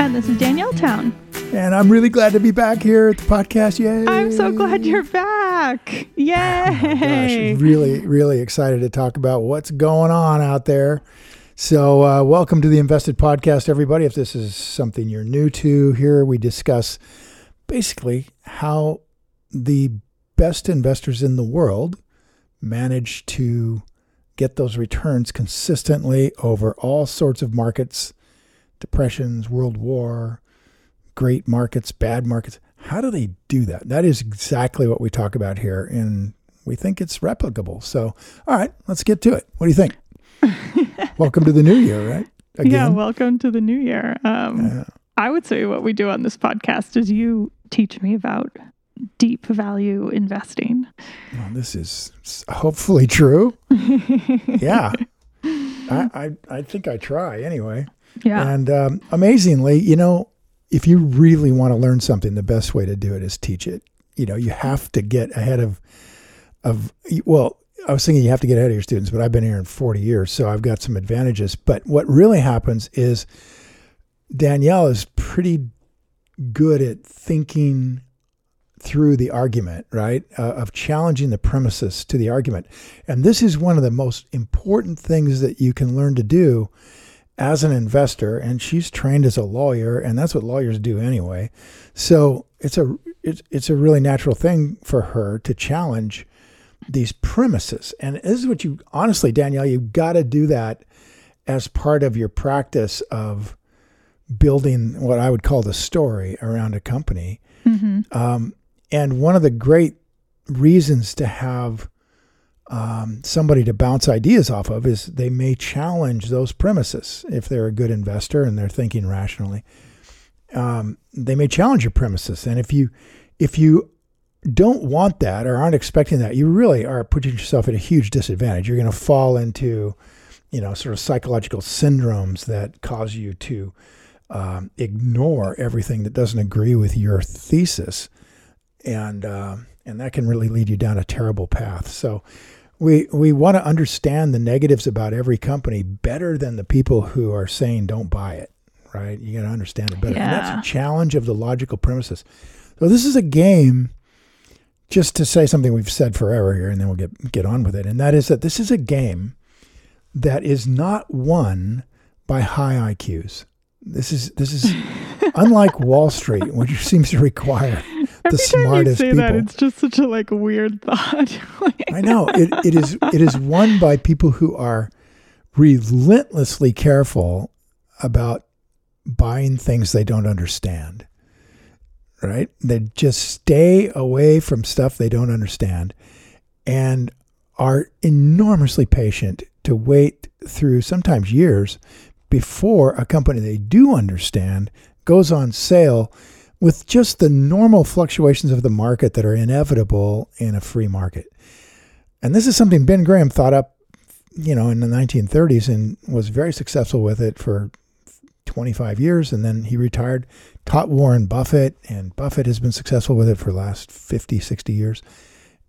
And this is Danielle Town. and I'm really glad to be back here at the podcast. Yay! I'm so glad you're back. Yay. Oh Gosh, really, really excited to talk about what's going on out there. So, uh, welcome to the Invested Podcast, everybody. If this is something you're new to, here we discuss basically how the best investors in the world manage to get those returns consistently over all sorts of markets depressions, world war, great markets, bad markets. How do they do that? That is exactly what we talk about here. And we think it's replicable. So, all right, let's get to it. What do you think? Welcome to the new year, right? Yeah, welcome to the new year. Um, Yeah. I would say what we do on this podcast is you teach me about deep value investing. Well, this is hopefully true. yeah. I, I, I think I try anyway. Yeah. And um, amazingly, you know, if you really want to learn something, the best way to do it is teach it. You know, you have to get ahead of, of well, I was thinking you have to get ahead of your students, but I've been here in 40 years, so I've got some advantages. But what really happens is Danielle is pretty good at thinking through the argument, right? Uh, of challenging the premises to the argument. And this is one of the most important things that you can learn to do as an investor. And she's trained as a lawyer, and that's what lawyers do anyway. So it's a it's, it's a really natural thing for her to challenge these premises. And this is what you honestly, Danielle, you've got to do that as part of your practice of building what I would call the story around a company. hmm Um, and one of the great reasons to have um, somebody to bounce ideas off of is they may challenge those premises if they're a good investor and they're thinking rationally. Um, they may challenge your premises, and if you if you don't want that or aren't expecting that, you really are putting yourself at a huge disadvantage. You're going to fall into, you know, sort of psychological syndromes that cause you to um, ignore everything that doesn't agree with your thesis, and uh, and that can really lead you down a terrible path. So. We, we want to understand the negatives about every company better than the people who are saying don't buy it, right? You got to understand it better. And that's a challenge of the logical premises. So this is a game just to say something we've said forever here, and then we'll get get on with it. And that is that this is a game that is not won by high IQs. This is this is unlike Wall Street, which seems to require the Every time you say people. that, it's just such a like weird thought. Like- I know it, it is it is won by people who are relentlessly careful about buying things they don't understand. Right? They just stay away from stuff they don't understand and are enormously patient to wait through sometimes years before a company they do understand goes on sale with just the normal fluctuations of the market that are inevitable in a free market. And this is something Ben Graham thought up, you know, in the 1930s and was very successful with it for 25 years. And then he retired, taught Warren Buffett, and Buffett has been successful with it for the last 50, 60 years.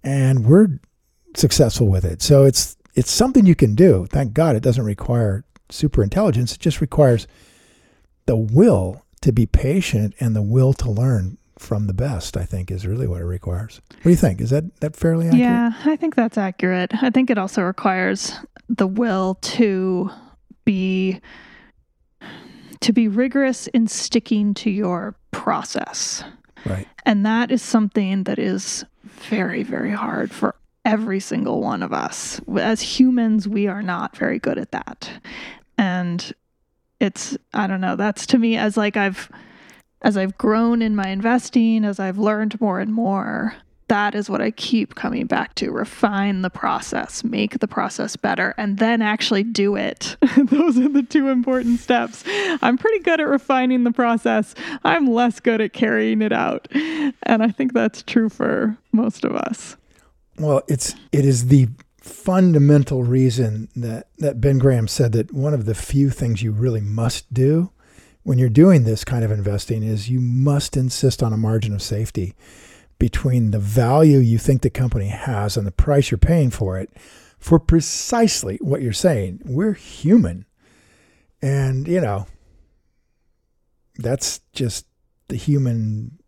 And we're successful with it. So it's it's something you can do. Thank God it doesn't require super intelligence. It just requires the will to be patient and the will to learn from the best, I think, is really what it requires. What do you think? Is that, that fairly accurate? Yeah, I think that's accurate. I think it also requires the will to be to be rigorous in sticking to your process. Right. And that is something that is very very hard for every single one of us. As humans, we are not very good at that. And it's I don't know, that's to me as like I've as I've grown in my investing, as I've learned more and more, that is what I keep coming back to. Refine the process, make the process better, and then actually do it. Those are the two important steps. I'm pretty good at refining the process. I'm less good at carrying it out. And I think that's true for most of us. Well, it's it is the fundamental reason that, that Ben Graham said that one of the few things you really must do when you're doing this kind of investing is you must insist on a margin of safety between the value you think the company has and the price you're paying for it for precisely what you're saying. We're human. And, you know, that's just the human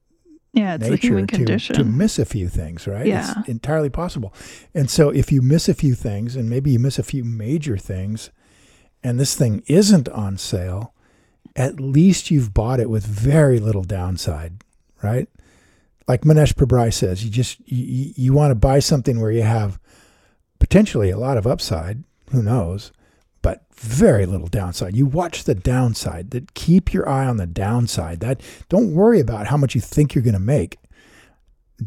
yeah, it's nature the human to, condition. to miss a few things, right? Yeah. It's entirely possible. And so if you miss a few things, and maybe you miss a few major things, and this thing isn't on sale, at least you've bought it with very little downside, right? Like Mohnish Pabrai says, you just you, you want to buy something where you have potentially a lot of upside, who knows, but very little downside. You watch the downside. That keep your eye on the downside. That don't worry about how much you think you're going to make.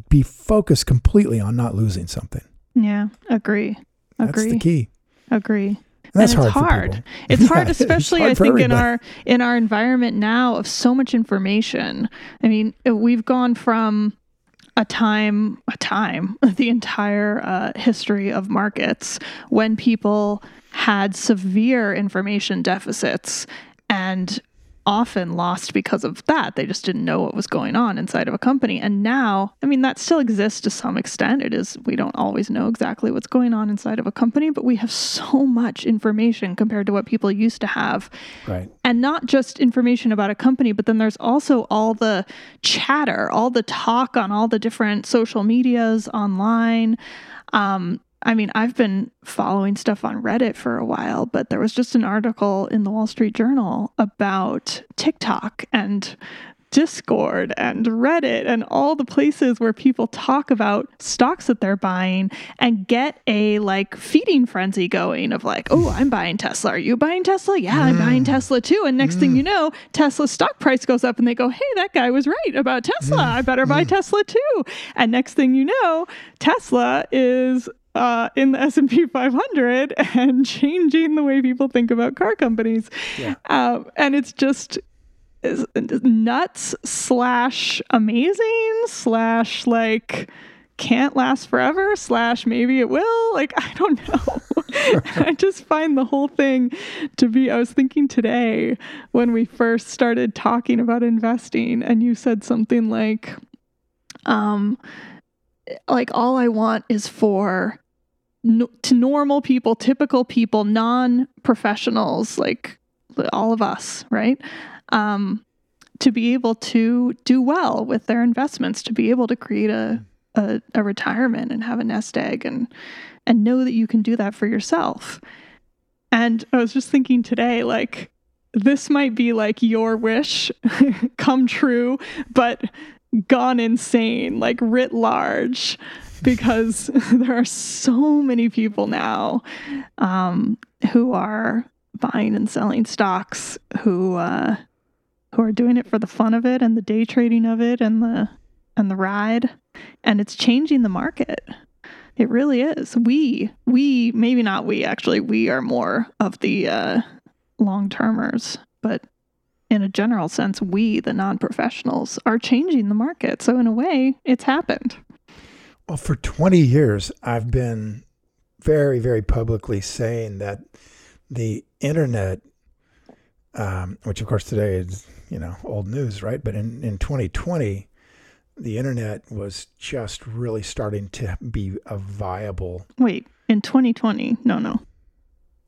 Be focused completely on not losing something. yeah, agree. Agree. That's Agree. the key. Agree. And that's and it's hard. hard. It's Yeah, hard, it's especially hard I think in our in our environment now of so much information. I mean, uh, we've gone from a time a time the entire uh, history of markets when people had severe information deficits and often lost because of that they just didn't know what was going on inside of a company and now i mean that still exists to some extent it is we don't always know exactly what's going on inside of a company but we have so much information compared to what people used to have Right. and not just information about a company, but then there's also all the chatter, all the talk on all the different social medias online. Um, I mean, I've been following stuff on Reddit for a while, but there was just an article in the Wall Street Journal about TikTok and Discord and Reddit and all the places where people talk about stocks that they're buying and get a like feeding frenzy going of like, oh, I'm buying Tesla. Are you buying Tesla? Yeah, I'm mm. buying Tesla too. And next thing mm. you know, Tesla's stock price goes up and they go, hey, that guy was right about Tesla. Mm. I better buy Tesla too. And next thing you know, Tesla is uh, in the S&P 500 and changing the way people think about car companies. Um, and it's just nuts slash amazing slash like can't last forever slash maybe it will. Like i don't know. I just find the whole thing to be i was thinking today when we first started talking about investing and you said something like um like all i want is for to normal people typical people non-professionals like all of us right um, to be able to do well with their investments, to be able to create a, a, a retirement and have a nest egg and and know that you can do that for yourself. And I was just thinking today, like, this might be like your wish come true, but gone insane, like writ large, because there are so many people now um, who are buying and selling stocks who uh, who are doing it for the fun of it and the day trading of it and the and the ride. And it's changing the market. It really is. We we maybe not we actually we are more of the uh long termers but in a general sense we the non-professionals are changing the market. So in a way it's happened Well, for 20 years, I've been very, very publicly saying that the internet, um, which of course today is, you know, old news, right? But in, in 2020, the internet was just really starting to be a viable, wait in 2020 no no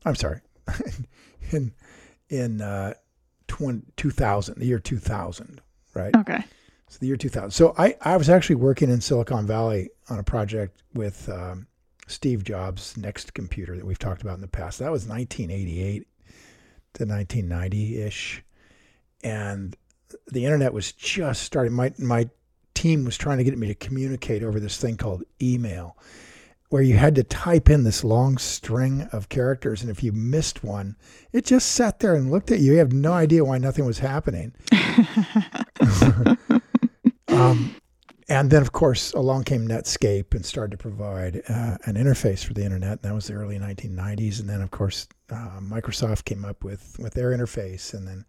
I'm sorry, in, in uh, 20, 2000, the year 2000, right? okay It's the year 2000. So I, I was actually working in Silicon Valley on a project with um, Steve Jobs' Next Computer that we've talked about in the past. That was 1988 to 1990 ish. And the internet was just starting. My, my team was trying to get me to communicate over this thing called email, where you had to type in this long string of characters. And if you missed one, it just sat there and looked at you. You have no idea why nothing was happening. um, and then, of course, along came Netscape and started to provide uh, an interface for the internet. And that was the early 1990s. And then, of course, uh, Microsoft came up with, with their interface. And then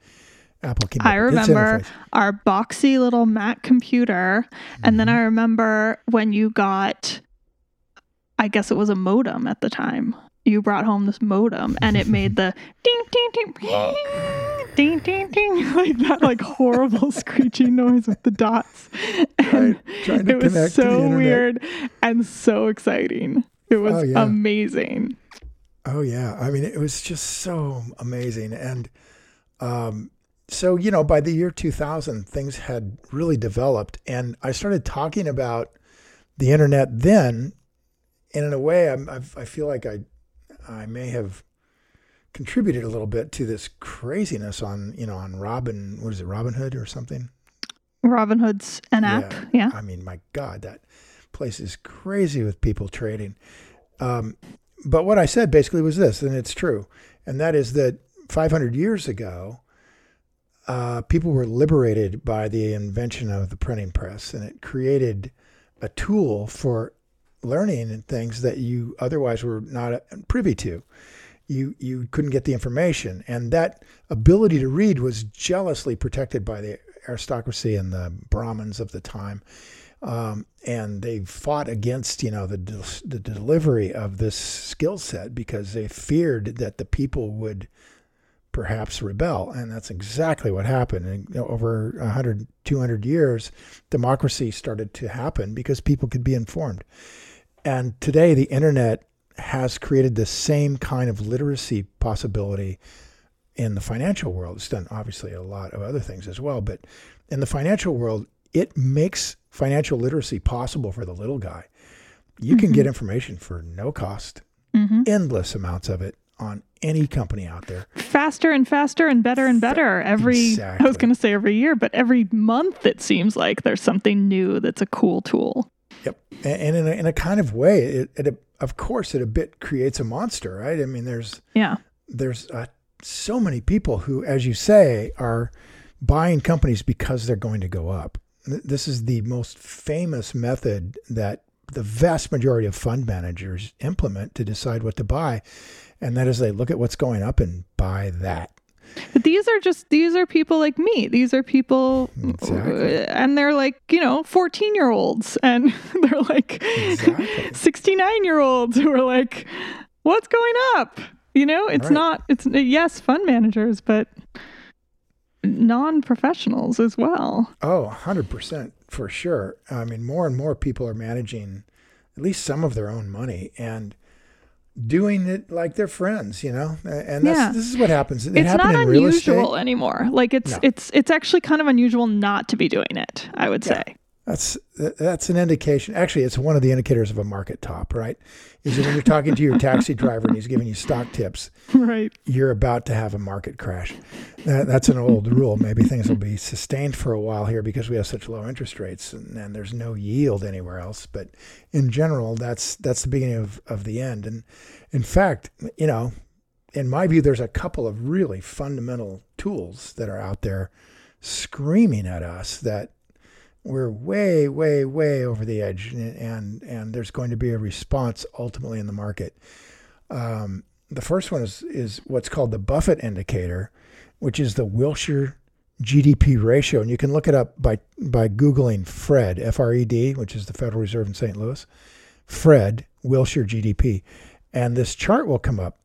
Apple came I up with its remember our boxy little Mac computer. And then Mhm. I remember when you got, I guess it was a modem at the time. You brought home this modem and it made the ding, ding, ding, ding, ding, ding, like that, like horrible screeching noise with the dots. And Right, trying to it was connect to the so weird and so exciting. It was Oh, yeah. amazing. Oh yeah, I mean it was just so amazing, and um, so you know by the year 2000 things had really developed, and I started talking about the internet then, and in a way I'm, I've, I feel like I I may have contributed a little bit to this craziness on you know on Robin what is it Robinhood or something. Robinhood's an app. Yeah. I mean, my God, that place is crazy with people trading. Um, but what I said basically was this, and it's true, and that is that 500 years ago, uh, people were liberated by the invention of the printing press, and it created a tool for learning and things that you otherwise were not privy to. You you couldn't get the information, and that ability to read was jealously protected by the aristocracy and the Brahmins of the time. Um, and they fought against, you know, the the delivery of this skill set because they feared that the people would perhaps rebel, and that's exactly what happened. And you know, over 100, 200 years, democracy started to happen because people could be informed. And today, the internet has created the same kind of literacy possibility in the financial world. It's done obviously a lot of other things as well, but in the financial world, it makes financial literacy possible for the little guy. You can get information for no cost, hmm endless amounts of it on any company out there. Faster and faster and better and better every. I was going to say every year, but every month it seems like there's something new that's a cool tool. Yep. And in a, in a kind of way, it, it, of course, it a bit creates a monster, right? I mean, there's Yeah. there's uh, so many people who, as you say, are buying companies because they're going to go up. This is the most famous method that the vast majority of fund managers implement to decide what to buy, and that is they look at what's going up and buy that. But these are just these are people like me. These are people Exactly. Uh, and they're like, you know, 14-year-olds and they're like 69-year-olds who are like what's going up? You know, it's Right. not it's uh, yes, fund managers, but non-professionals as well. Oh, 100% for sure. I mean, more and more people are managing at least some of their own money and doing it like their friends, you know? And that's, Yeah. this is what happens. It it's not unusual anymore. Like it's No. it's it's actually kind of unusual not to be doing it, I would Yeah. say. That's that's an indication. Actually, it's one of the indicators of a market top, right? Is that when you're talking to your taxi driver and he's giving you stock tips, right. you're about to have a market crash. That, that's an old rule. Maybe things will be sustained for a while here because we have such low interest rates and, and there's no yield anywhere else. But in general, that's that's the beginning of, of the end. And in fact, you know, in my view, there's a couple of really fundamental tools that are out there screaming at us that we're way, way, way over the edge, and and, and there's going to be a response ultimately in the market. Um, the first one is is what's called the Buffett indicator, which is the Wilshire GDP ratio, and you can look it up by by googling Fred F R E D, which is the Federal Reserve in St. Louis, Fred Wilshire GDP, and this chart will come up,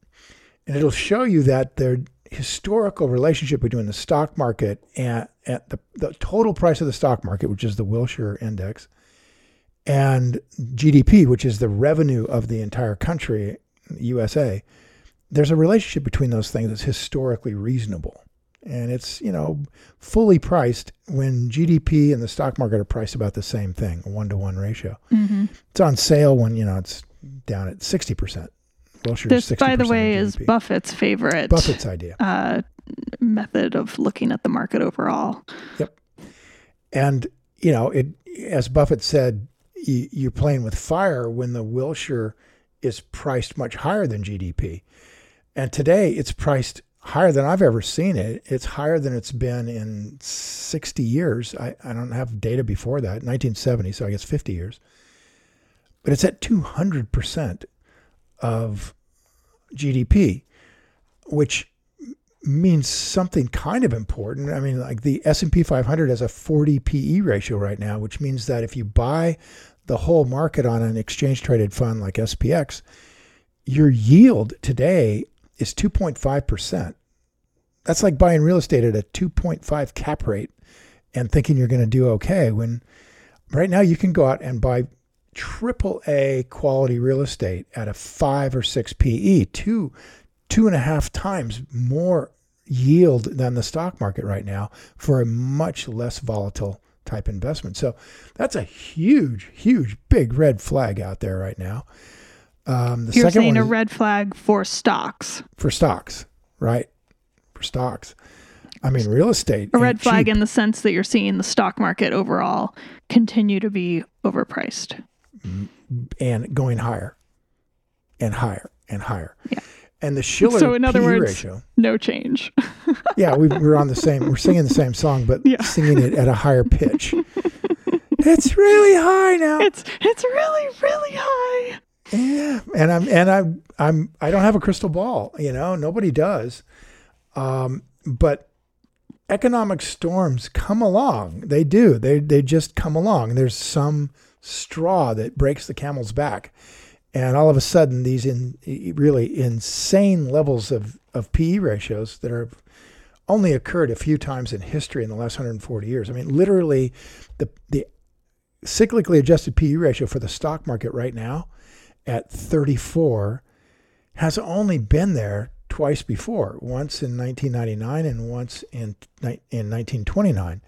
and it'll show you that the historical relationship between the stock market and, and the, the total price of the stock market, which is the Wilshire index, and GDP, which is the revenue of the entire country, USA, there's a relationship between those things that's historically reasonable. And it's, you know, fully priced when GDP and the stock market are priced about the same thing, a one to one ratio. hmm It's on sale when, you know, it's down at 60%. Wilshire This, 60% by the way, is Buffett's favorite Buffett's idea. uh, method of looking at the market overall. Yep. And, you know, it as Buffett said, you, you're playing with fire when the Wilshire is priced much higher than GDP. And today it's priced higher than I've ever seen it. It's higher than it's been in 60 years. I, I don't have data before that, 1970, so I guess 50 years. But it's at 200% of GDP, which means something kind of important. I mean, like the S&P 500 has a 40 PE ratio right now, which means that if you buy the whole market on an exchange traded fund like SPX, your yield today is 2.5%. That's like buying real estate at a 2.5 cap rate and thinking you're going to do okay when right now you can go out and buy triple A quality real estate at a five or six PE, two two and a half times more yield than the stock market right now for a much less volatile type investment. So that's a huge, huge, big red flag out there right now. Um, the You're second saying a red flag for stocks. For stocks, right? For stocks. I mean, real estate. A red flag cheap. in the sense that you're seeing the stock market overall continue to be overpriced and going higher and higher and higher. Yeah. And the Shiller so in other P words, ratio. No change. yeah, we, are on the same. We're singing the same song, but yeah. singing it at a higher pitch. it's really high now. It's it's really really high. Yeah, and I'm and I'm I'm I don't have a crystal ball. You know, nobody does. Um, but economic storms come along. They do. They they just come along. There's some straw that breaks the camel's back and all of a sudden these in really insane levels of, of PE ratios that are only occurred a few times in history in the last 140 years. I mean, literally, the the cyclically adjusted PE ratio for the stock market right now at 34 has only been there twice before, once in 1999 and once in in 1929.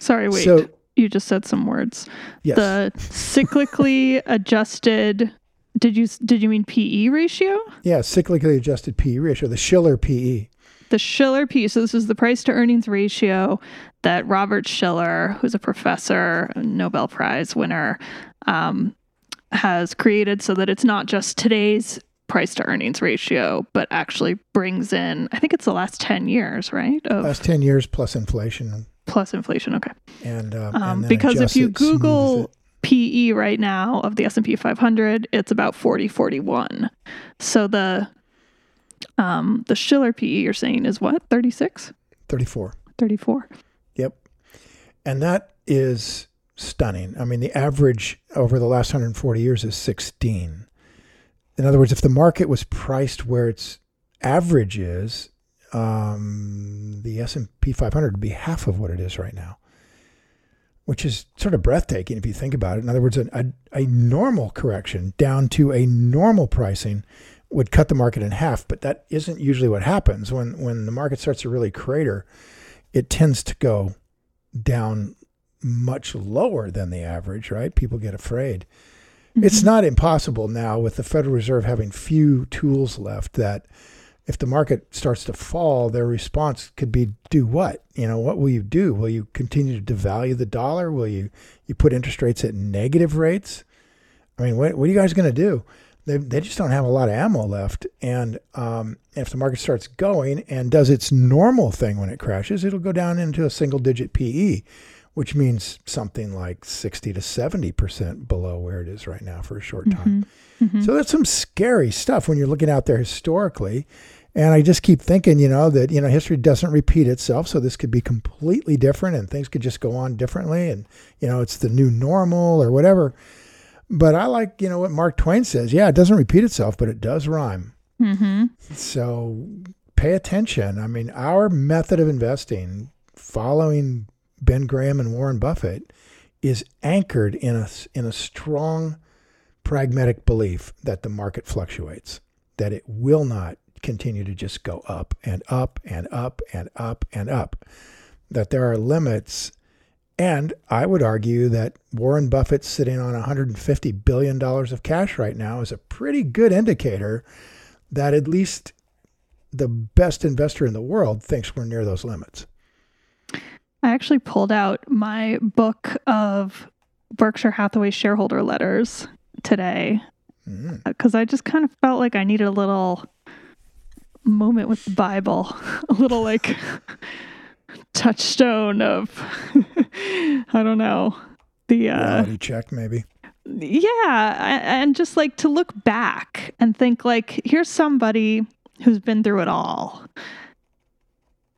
Sorry, wait. So, you just said some words. Yes. The cyclically adjusted did you did you mean PE ratio? Yeah, cyclically adjusted PE ratio, the Shiller PE. The Shiller PE. So this is the price to earnings ratio that Robert Shiller, who's a professor, Nobel Prize winner, um, has created, so that it's not just today's price to earnings ratio, but actually brings in, I think it's the last 10 years, right? Of last 10 years plus inflation. Plus inflation, okay. And, um, and because if you Google PE right now of the S&P 500, it's about 40 41. So the um the Shiller PE you're saying is what? 36? 34. 34. Yep. And that is stunning. I mean, the average over the last 140 years is 16. In other words, if the market was priced where its average is, um, the S&P 500 would be half of what it is right now which is sort of breathtaking if you think about it. In other words, a, a, a, normal correction down to a normal pricing would cut the market in half, but that isn't usually what happens. When when the market starts to really crater, it tends to go down much lower than the average, right? People get afraid. Mm-hmm. It's not impossible now with the Federal Reserve having few tools left that if the market starts to fall, their response could be do what? You know, what will you do? Will you continue to devalue the dollar? Will you you put interest rates at negative rates? I mean, what what are you guys going to do? They, they just don't have a lot of ammo left. And um, if the market starts going and does its normal thing when it crashes, it'll go down into a single digit PE, which means something like 60 to 70% below where it is right now for a short time. Mm-hmm. Mm-hmm. So that's some scary stuff when you're looking out there historically. And I just keep thinking, you know, that, you know, history doesn't repeat itself. So this could be completely different and things could just go on differently. And, you know, it's the new normal or whatever. But I like, you know, what Mark Twain says. Yeah, it doesn't repeat itself, but it does rhyme. Mm-hmm. So pay attention. I mean, our method of investing, following Ben Graham and Warren Buffett, is anchored in a, in a strong pragmatic belief that the market fluctuates, that it will not continue to just go up and up and up and up and up, that there are limits. And I would argue that Warren Buffett sitting on $150 billion of cash right now is a pretty good indicator that at least the best investor in the world thinks we're near those limits. I actually pulled out my book of Berkshire Hathaway shareholder letters today because mm. I just kind of felt like I needed a little moment with the Bible, a little like touchstone of I don't know the uh, Reality check, maybe. yeah, and just like to look back and think like here's somebody who's been through it all,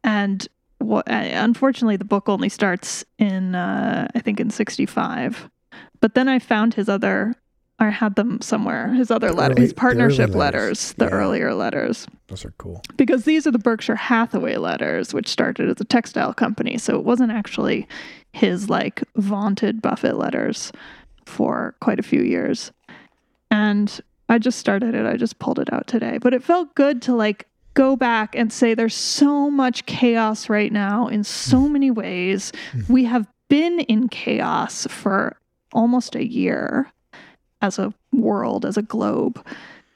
and what unfortunately the book only starts in uh, I think in sixty five, but then I found his other I had them somewhere. His other The letter, early- his partnership early letters. letters, the Yeah. earlier letters, Those are cool. because these are the Berkshire Hathaway letters, which started as a textile company. So it wasn't actually his like vaunted Buffett letters for quite a few years. And I just started it. I just pulled it out today, but it felt good to like go back and say there's so much chaos right now in so mm. many ways. Mm. We have been in chaos for almost a year as a world, as a globe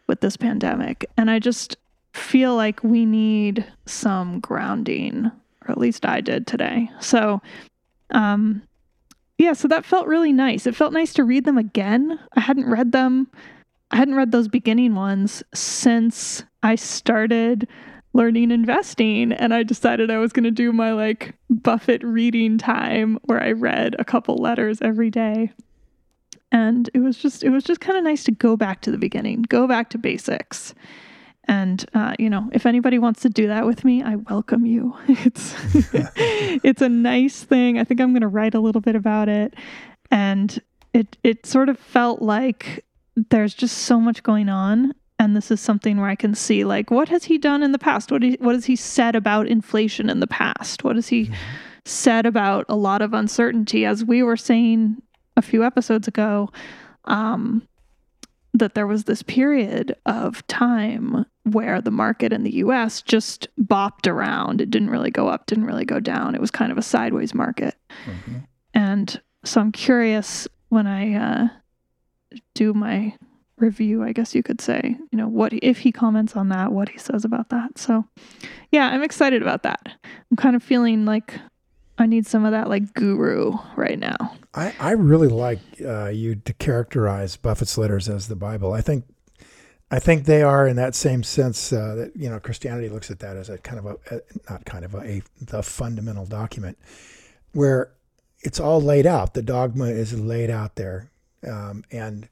with this pandemic. And I just feel like we need some grounding, or at least I did today. So, um, yeah, so that felt really nice. It felt nice to read them again. I hadn't read them, I hadn't read those beginning ones since I started learning investing and I decided I was going to do my like Buffett reading time where I read a couple letters every day and it was just it was just kind of nice to go back to the beginning go back to basics. And uh, you know if anybody wants to do that with me i welcome you. It's it's a nice thing. I think i'm going to write a little bit about it. And it it sort of felt like there's just so much going on. And this is something where i can see like what has he done in the past? What he, what has he said about inflation in the past? What has he said about a lot of uncertainty? As we were saying a few episodes ago um, that there was this period of time where the market in the US just bopped around. It didn't really go up, didn't really go down. It was kind of a sideways market. Mhm. And so I'm curious when I uh, do my review, I guess you could say, you know, what if he comments on that, what he says about that. So, yeah, I'm excited about that. I'm kind of feeling like I need some of that like guru right now. I, I really like uh, you to characterize Buffett's letters as the Bible. I think I think they are in that same sense uh, that you know Christianity looks at that as a kind of a, a not kind of a, a the fundamental document where it's all laid out. The dogma is laid out there, um, and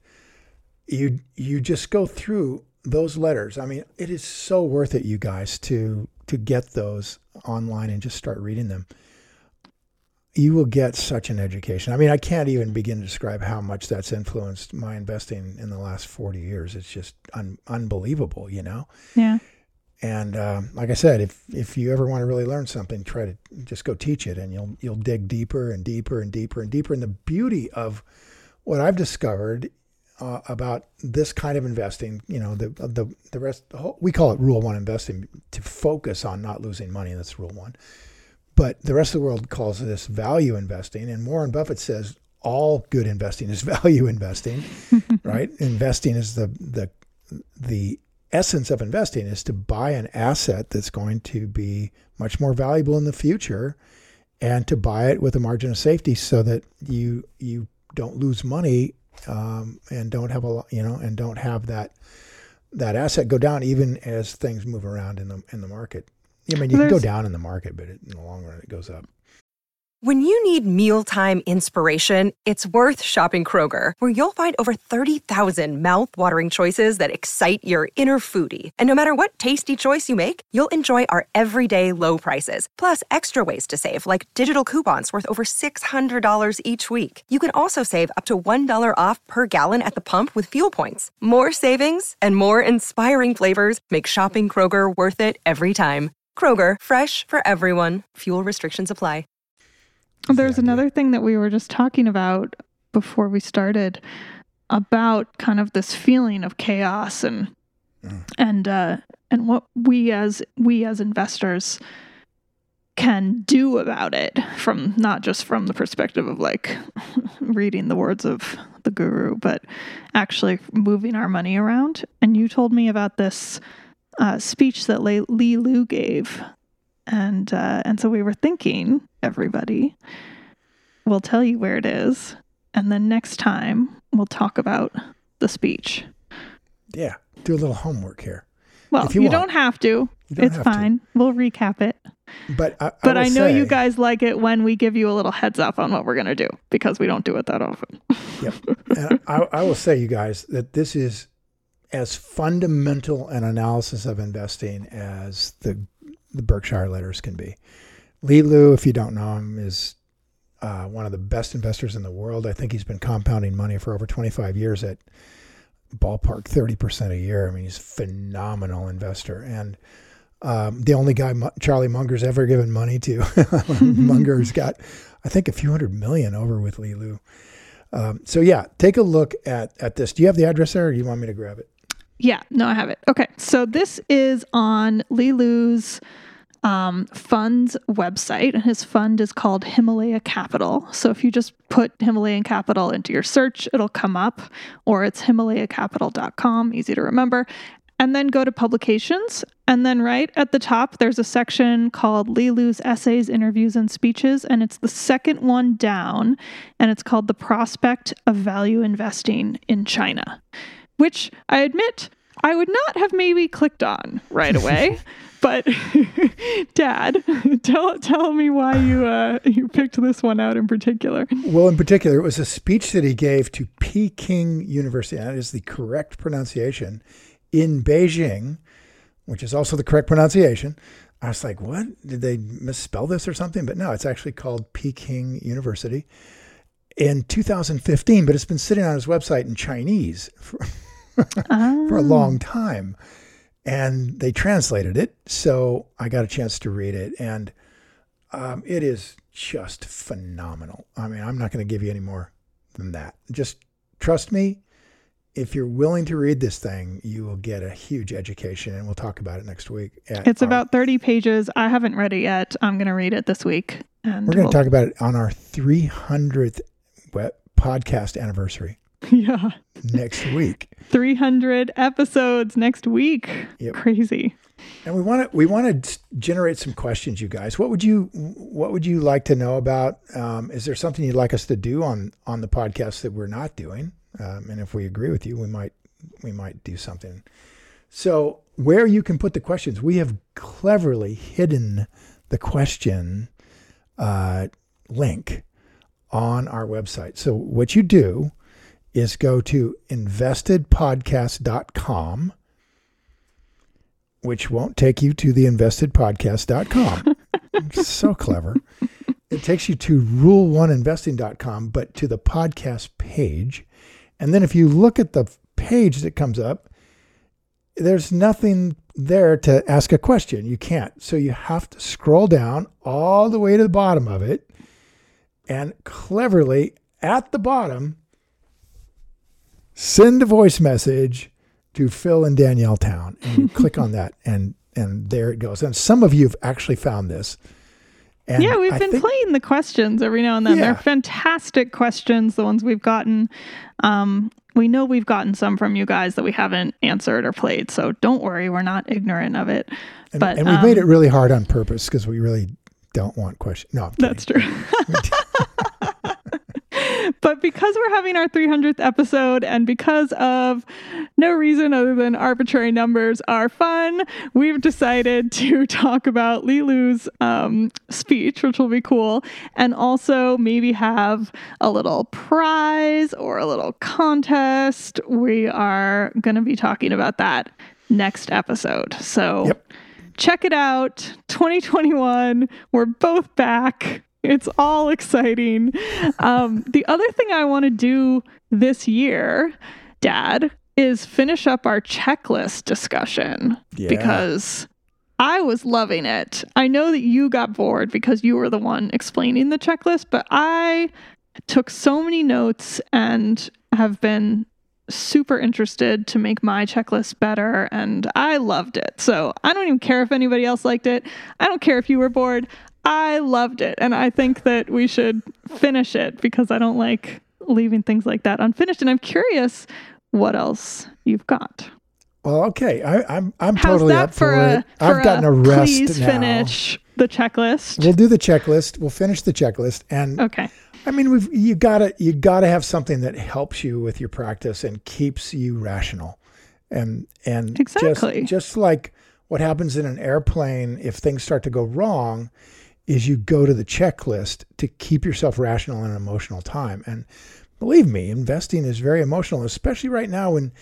you you just go through those letters. I mean, it is so worth it, you guys, to to get those online and just start reading them you will get such an education. I mean, I can't even begin to describe how much that's influenced my investing in the last 40 years. It's just un- unbelievable, you know? Yeah. And um, like I said, if if you ever want to really learn something, try to just go teach it, and you'll you'll dig deeper and deeper and deeper and deeper. And the beauty of what I've discovered uh, about this kind of investing, you know, the the the rest the whole, we call it Rule One investing to focus on not losing money. That's Rule One. But the rest of the world calls this value investing, and Warren Buffett says all good investing is value investing, right? Investing is the the the essence of investing is to buy an asset that's going to be much more valuable in the future and to buy it with a margin of safety so that you you don't lose money um, and don't have a you know and don't have that that asset go down even as things move around in the in the market. I mean, you can go down in the market, but it, in the long run, it goes up. When you need mealtime inspiration, it's worth shopping Kroger, where you'll find over 30,000 mouthwatering choices that excite your inner foodie. And no matter what tasty choice you make, you'll enjoy our everyday low prices, plus extra ways to save, like digital coupons worth over $600 each week. You can also save up to $1 off per gallon at the pump with fuel points. More savings and more inspiring flavors make shopping Kroger worth it every time. Kroger, fresh for everyone. Fuel restrictions apply. There's the another thing that we were just talking about before we started about kind of this feeling of chaos and Mm. and uh, and what we as we as investors can do about it from not just from the perspective of like reading the words of the guru but actually moving our money around and you told me about this uh, speech that Le- Li Lu gave and uh, and so we were thinking everybody we'll tell you where it is and then next time we'll talk about the speech Yeah, do a little homework here. Well, If you, you don't have to. Don't It's have to. fine. We'll recap it. But I, But I, know you guys like it when we give you a little heads up on what we're going to do because we don't do it that often. Yep. and I, I will say, you guys, that this is as fundamental an analysis of investing as the the Berkshire letters can be. Li Lu, if you don't know him, is uh, one of the best investors in the world. I think he's been compounding money for over 25 years at ballpark 30% a year. I mean, he's a phenomenal investor. And um, the only guy Charlie Munger's ever given money to. Munger's got, I think, a few hundred million over with Li Lu. Um, so yeah, take a look at at this. Do you have the address there, or do you want me to grab it? Yeah, no, I have it. Okay, so this is on Li Lu's um, fund's website, and his fund is called Himalaya Capital. So if you just put Himalayan Capital into your search, it'll come up, or it's HimalayaCapital.com, easy to remember. And then go to publications. And then right at the top, there's a section called Li Lu's Essays, Interviews, and Speeches. And it's the second one down. And it's called The Prospect of Value Investing in China which I admit I would not have maybe clicked on right away. but Dad, tell tell me why you uh, you picked this one out in particular. Well, in particular, it was a speech that he gave to Peking University. and That is the correct pronunciation in Beijing, which is also the correct pronunciation. I was like, what? Did they misspell this or something? But no, it's actually called Peking University in 2015, but it's been sitting on his website in Chinese for, for a long time. And they translated it. So I got a chance to read it. And um, it is just phenomenal. I mean, I'm not going to give you any more than that. Just trust me. If you're willing to read this thing, you will get a huge education, and we'll talk about it next week. It's our- about 30 pages. I haven't read it yet. I'm going to read it this week. And We're going we'll- to talk about it on our 300th web podcast anniversary Yeah. next week, 300 episodes next week. Yep. Crazy. and we want to we want to generate some questions, you guys. What would you what would you like to know about? Um, is there something you'd like us to do on on the podcast that we're not doing? Um, and if we agree with you, we might we might do something. So where you can put the questions, we have cleverly hidden the question uh, link on our website. So what you do is go to investedpodcast.com, which won't take you to the investedpodcast.com. so clever. It takes you to rule1investing.com, but to the podcast page. And then if you look at the page that comes up, there's nothing there to ask a question. You can't. So you have to scroll down all the way to the bottom of it and cleverly at the bottom send a voice message to Phil and Danielle Town. And you click on that and and there it goes. And some of you have actually found this. And yeah, we've I been think- playing the questions every now and then. Yeah. They're fantastic questions, the ones we've gotten. Um, we know we've gotten some from you guys that we haven't answered or played, so don't worry, we're not ignorant of it. And, but and we've made it um, really hard on purpose because we really don't want questions. No. That's true. but because we're having our 300th episode and because of no reason other than arbitrary numbers are fun, we've decided to talk about Li Lu's um, speech, which will be cool, and also maybe have a little prize or a little contest. We are going to be talking about that next episode. So Yep. check it out 2021 we're both back it's all exciting um, the other thing i want to do this year dad is finish up our checklist discussion Yeah. because i was loving it i know that you got bored because you were the one explaining the checklist but i took so many notes and have been super interested to make my checklist better and I loved it. So I don't even care if anybody else liked it. I don't care if you were bored. I loved it. And I think that we should finish it because I don't like leaving things like that unfinished. And I'm curious what else you've got. Well, okay. I, I'm I'm How's totally up for, for, a, it. I've for gotten a a rest please now. finish the checklist? We'll do the checklist. We'll finish the checklist, and okay. I mean, we've you gotta you gotta have something that helps you with your practice and keeps you rational. And and Exactly. just just like what happens in an airplane if things start to go wrong is you go to the checklist to keep yourself rational in an emotional time. And believe me, investing is very emotional, especially right now when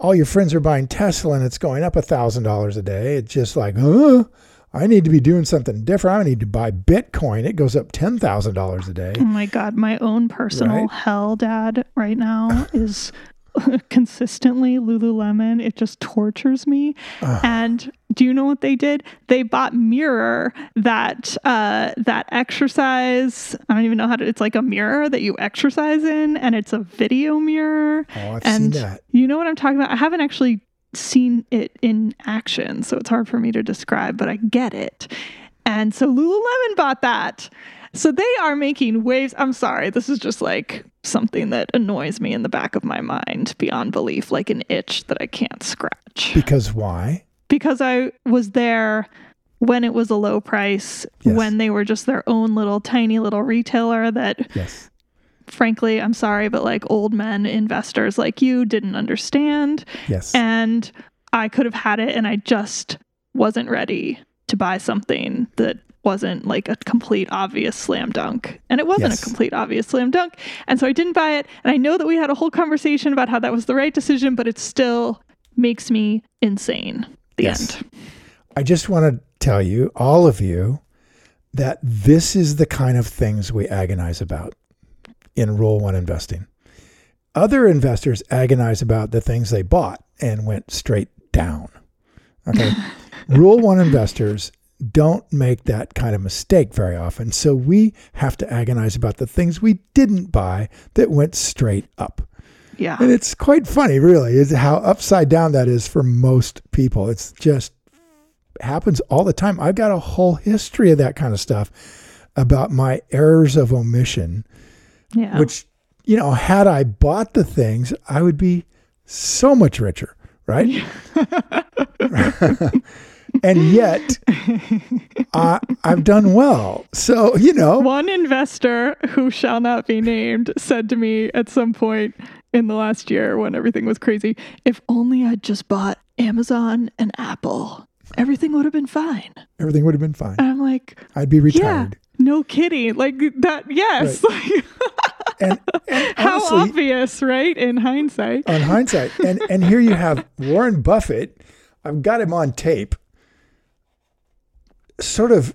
all your friends are buying Tesla and it's going up a thousand dollars a day. It's just like, huh? I need to be doing something different. I need to buy Bitcoin. It goes up ten thousand dollars a day. Oh my God, my own personal Right? hell, Dad, right now is consistently Lululemon. It just tortures me. And do you know what they did? They bought Mirror, that uh, that exercise. I don't even know how to. It's like a mirror that you exercise in, and it's a video mirror. Oh, I've and seen that. you know what I'm talking about? I haven't actually seen it in action, so it's hard for me to describe, but I get it. And so Lululemon bought that. So they are making waves. I'm sorry, this is just like something that annoys me in the back of my mind beyond belief, like an itch that I can't scratch. Because why? Because I was there when it was a low price, Yes. when they were just their own little tiny little retailer that Yes. frankly, I'm sorry, but like old men investors like you didn't understand. Yes. And I could have had it and I just wasn't ready to buy something that wasn't like a complete obvious slam dunk. And it wasn't Yes. a complete obvious slam dunk. And so I didn't buy it. And I know that we had a whole conversation about how that was the right decision, but it still makes me insane. The Yes. end. I just want to tell you, all of you, that this is the kind of things we agonize about in Rule One investing. Other investors agonize about the things they bought and went straight down. Okay. Rule One investors don't make that kind of mistake very often. So we have to agonize about the things we didn't buy that went straight up. Yeah. And it's quite funny, really, is how upside down that is for most people. It's just happens all the time. I've got a whole history of that kind of stuff about my errors of omission, Yeah. which, you know, had I bought the things, I would be so much richer, right? and yet, I, I've done well. So, you know, One investor who shall not be named said to me at some point in the last year when everything was crazy, if only I'd just bought Amazon and Apple, everything would have been fine. everything would have been fine. And I'm like, I'd be retired. yeah, no kidding. Like that, yes. And, and How obvious, right? In hindsight. on hindsight. And and here you have Warren Buffett. I've got him on tape, sort of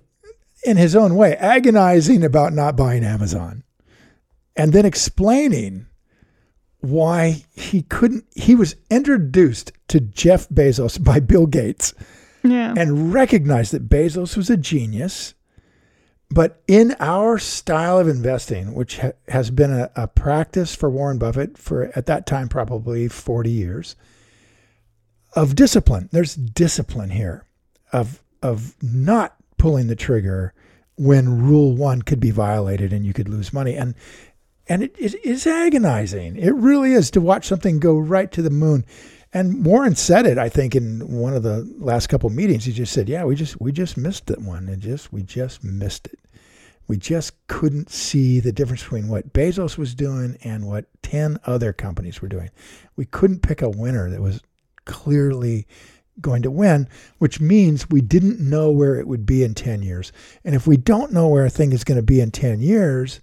in his own way, agonizing about not buying Amazon, and then explaining why he couldn't. He was introduced to Jeff Bezos by Bill Gates Yeah. and recognized that Bezos was a genius. But in our style of investing, which ha- has been a, a practice for Warren Buffett for at that time probably 40 years, of discipline. There's discipline here of of not pulling the trigger when rule one could be violated and you could lose money. And and it is it's agonizing. It really is to watch something go right to the moon. And Warren said it, I think, in one of the last couple meetings. He just said, "Yeah, we just we just missed that one. It just we just missed it. We just couldn't see the difference between what Bezos was doing and what ten other companies were doing. We couldn't pick a winner that was clearly going to win, which means we didn't know where it would be in ten years. And if we don't know where a thing is going to be in ten years,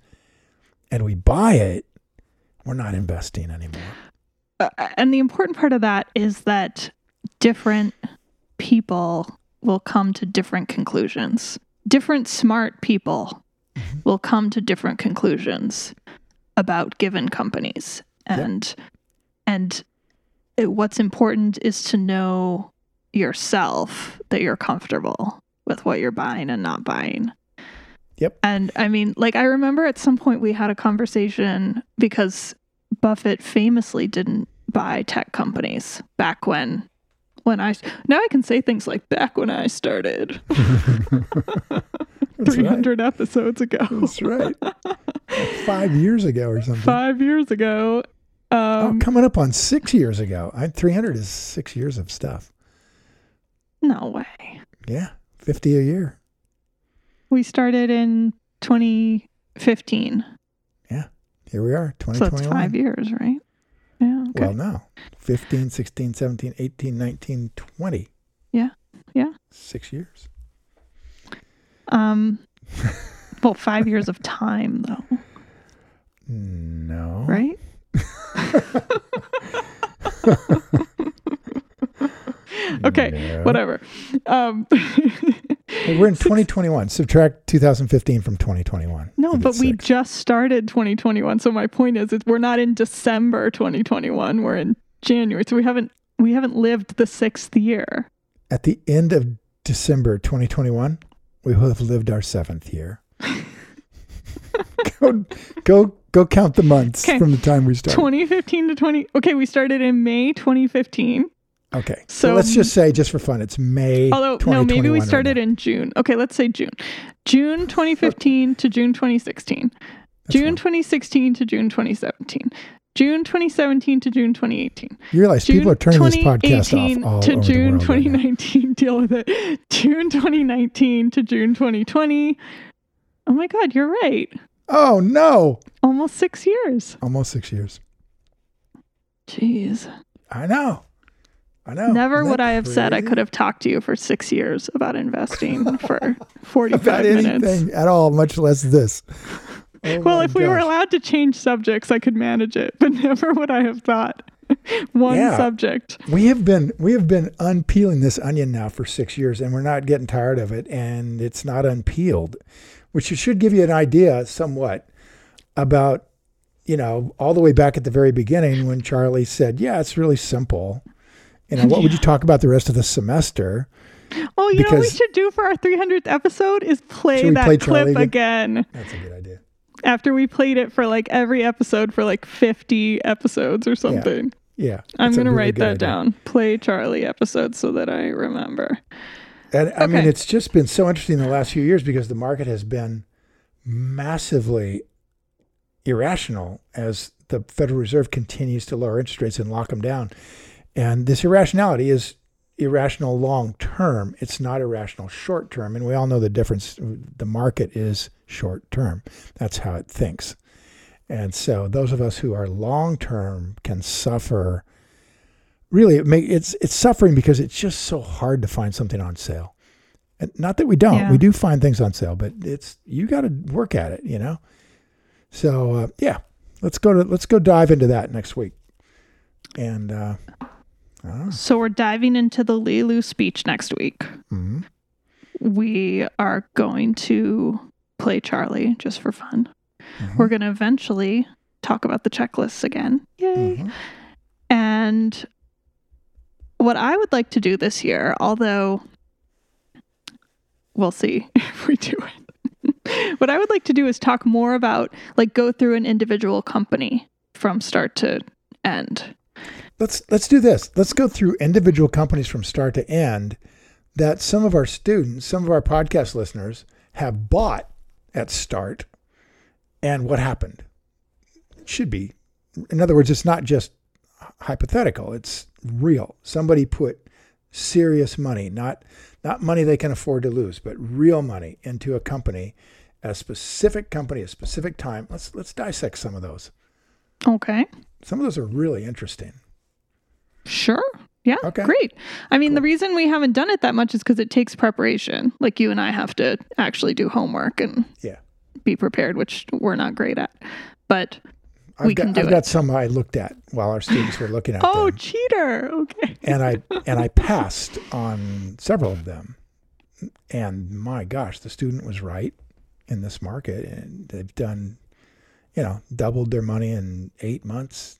and we buy it, we're not investing anymore." Uh, and the important part of that is that different people will come to different conclusions. Different smart people will come to different conclusions about given companies. Yep. And and it, what's important is to know yourself that you're comfortable with what you're buying and not buying. Yep. And I mean, like I remember at some point we had a conversation because Buffett famously didn't buy tech companies back when when I now I can say things like back when I started That's right. 300 episodes ago. That's right. Five years ago or something. 5 years ago. oh, Um coming up on six years ago. I, 300 is six years of stuff. No way. Yeah, 50 a year. We started in 2015. Yeah, Here we are, 2021. So it's 5 years, right? Yeah. Okay. Well, no. 15, 16, 17, 18, 19, 20. Yeah. Yeah. Six years. Um, well, five years of time, though, No. right? okay, No. whatever. Um, Well, we're in 2021. Subtract 2015 from 2021. no, but we six. just started 2021. So my point is, is we're not in December 2021. We're in January. So we haven't we haven't lived the sixth year. At the end of December 2021, we will have lived our seventh year. go, go, go count the months Okay. from the time we started. 2015 to 20. Okay, we started in May 2015. Okay. So, So- let's just say, just for fun, it's May. Although no, maybe we started now. in June. Okay, let's say June. June 2015 to June 2016. June fine. 2016 to June 2017. June 2017 to June 2018. You realize June people are turning this podcast 2018 off all to over June the world right now. 2019. Deal with it. June 2019 to June 2020. Oh my God, you're right. Oh no! Almost six years. Almost six years. Jeez. I know. I know. Never would I have said I could have talked to you for six years about investing for 45 about minutes. anything at all, much less this. Oh Well, if we were oh allowed to change subjects, I could manage it, but never would I have thought one Yeah. subject. we have been we have been unpeeling this onion now for six years, and we're not getting tired of it, and it's not unpeeled, which should give you an idea, somewhat, about you know all the way back at the very beginning when Charlie said, "Yeah, it's really simple." You know, what would you talk about the rest of the semester? Oh, you know what we should do for our 300th episode is play that play clip again? again? That's a good idea. after we played it for like every episode for like 50 episodes or something. Yeah, I'm going to really write that idea. down. Play Charlie episodes so that I remember. And I mean, it's just been so interesting the last few years because the market has been massively irrational as the Federal Reserve continues to lower interest rates and lock them down. And this irrationality is irrational long term. It's not irrational short term. And we all know the difference. The market is short term. That's how it thinks. And so those of us who are long term can suffer. Really, it make, it's it's suffering because it's just so hard to find something on sale. And not that we don't, Yeah. we do find things on sale, but it's you got to work at it, you know. So uh, yeah, let's go to let's go dive into that next week. And uh, So we're diving into the Li Lu speech next week. Mhm. We are going to play Charlie just for fun. Mhm. We're going to eventually talk about the checklists again. Yay. Mhm. And what I would like to do this year, although we'll see if we do it, what I would like to do is talk more about, like, go through an individual company from start to end. Let's let's do this. Let's go through individual companies from start to end that some of our students, some of our podcast listeners have bought at start and what happened. It should be. In other words, it's not just hypothetical, it's real. Somebody put serious money, not not money they can afford to lose, but real money into a company, a specific company, a specific time. Let's let's dissect some of those. Okay. Some of those are really interesting. Sure. Yeah. Okay. Great. I mean, the reason we haven't done it that much is because it takes preparation. Like, you and I have to actually do homework and Yeah. be prepared, which we're not great at. But I've We got, can do I've it. got some I looked at while our students were looking at oh, them, cheater. Okay. and I and I passed on several of them. And my gosh, the student was right in this market, and they've done, you know, doubled their money in eight months.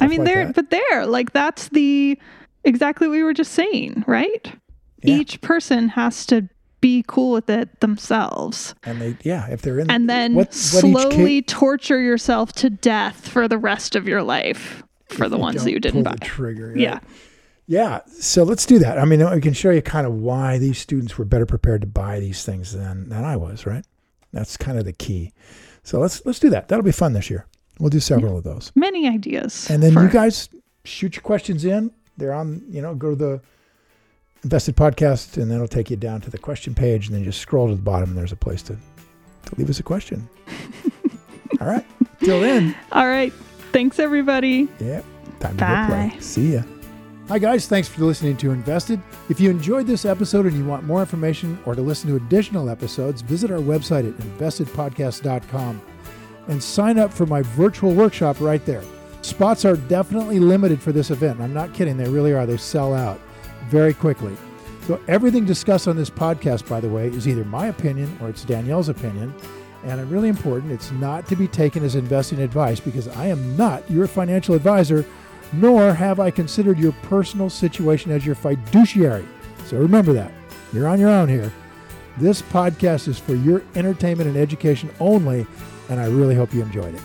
I mean, like there, but there, like that's the exactly what we were just saying, right? Yeah. Each person has to be cool with it themselves, and they, yeah, if they're in, and then what, what slowly torture yourself to death for the rest of your life for the ones that you didn't buy. trigger. right? Yeah. Yeah, so let's do that. I mean, we can show you kind of why these students were better prepared to buy these things than than I was, right? That's kind of the key. So let's let's do that. That'll be fun this year. We'll do several of those. Many ideas. And then for- you guys shoot your questions in. They're on, you know, go to the Invested Podcast and that'll take you down to the question page and then you just scroll to the bottom and there's a place to, to leave us a question. All right. Till then. All right. Thanks, everybody. Yeah. Time to Bye. go play. See ya. Hi, guys. Thanks for listening to Invested. If you enjoyed this episode and you want more information or to listen to additional episodes, visit our website at investedpodcast.com and sign up for my virtual workshop right there. Spots are definitely limited for this event. I'm not kidding. They really are. They sell out very quickly. So, everything discussed on this podcast, by the way, is either my opinion or it's Danielle's opinion. And it's really important, it's not to be taken as investing advice because I am not your financial advisor, nor have I considered your personal situation as your fiduciary. So remember that. You're on your own here. This podcast is for your entertainment and education only, and I really hope you enjoyed it.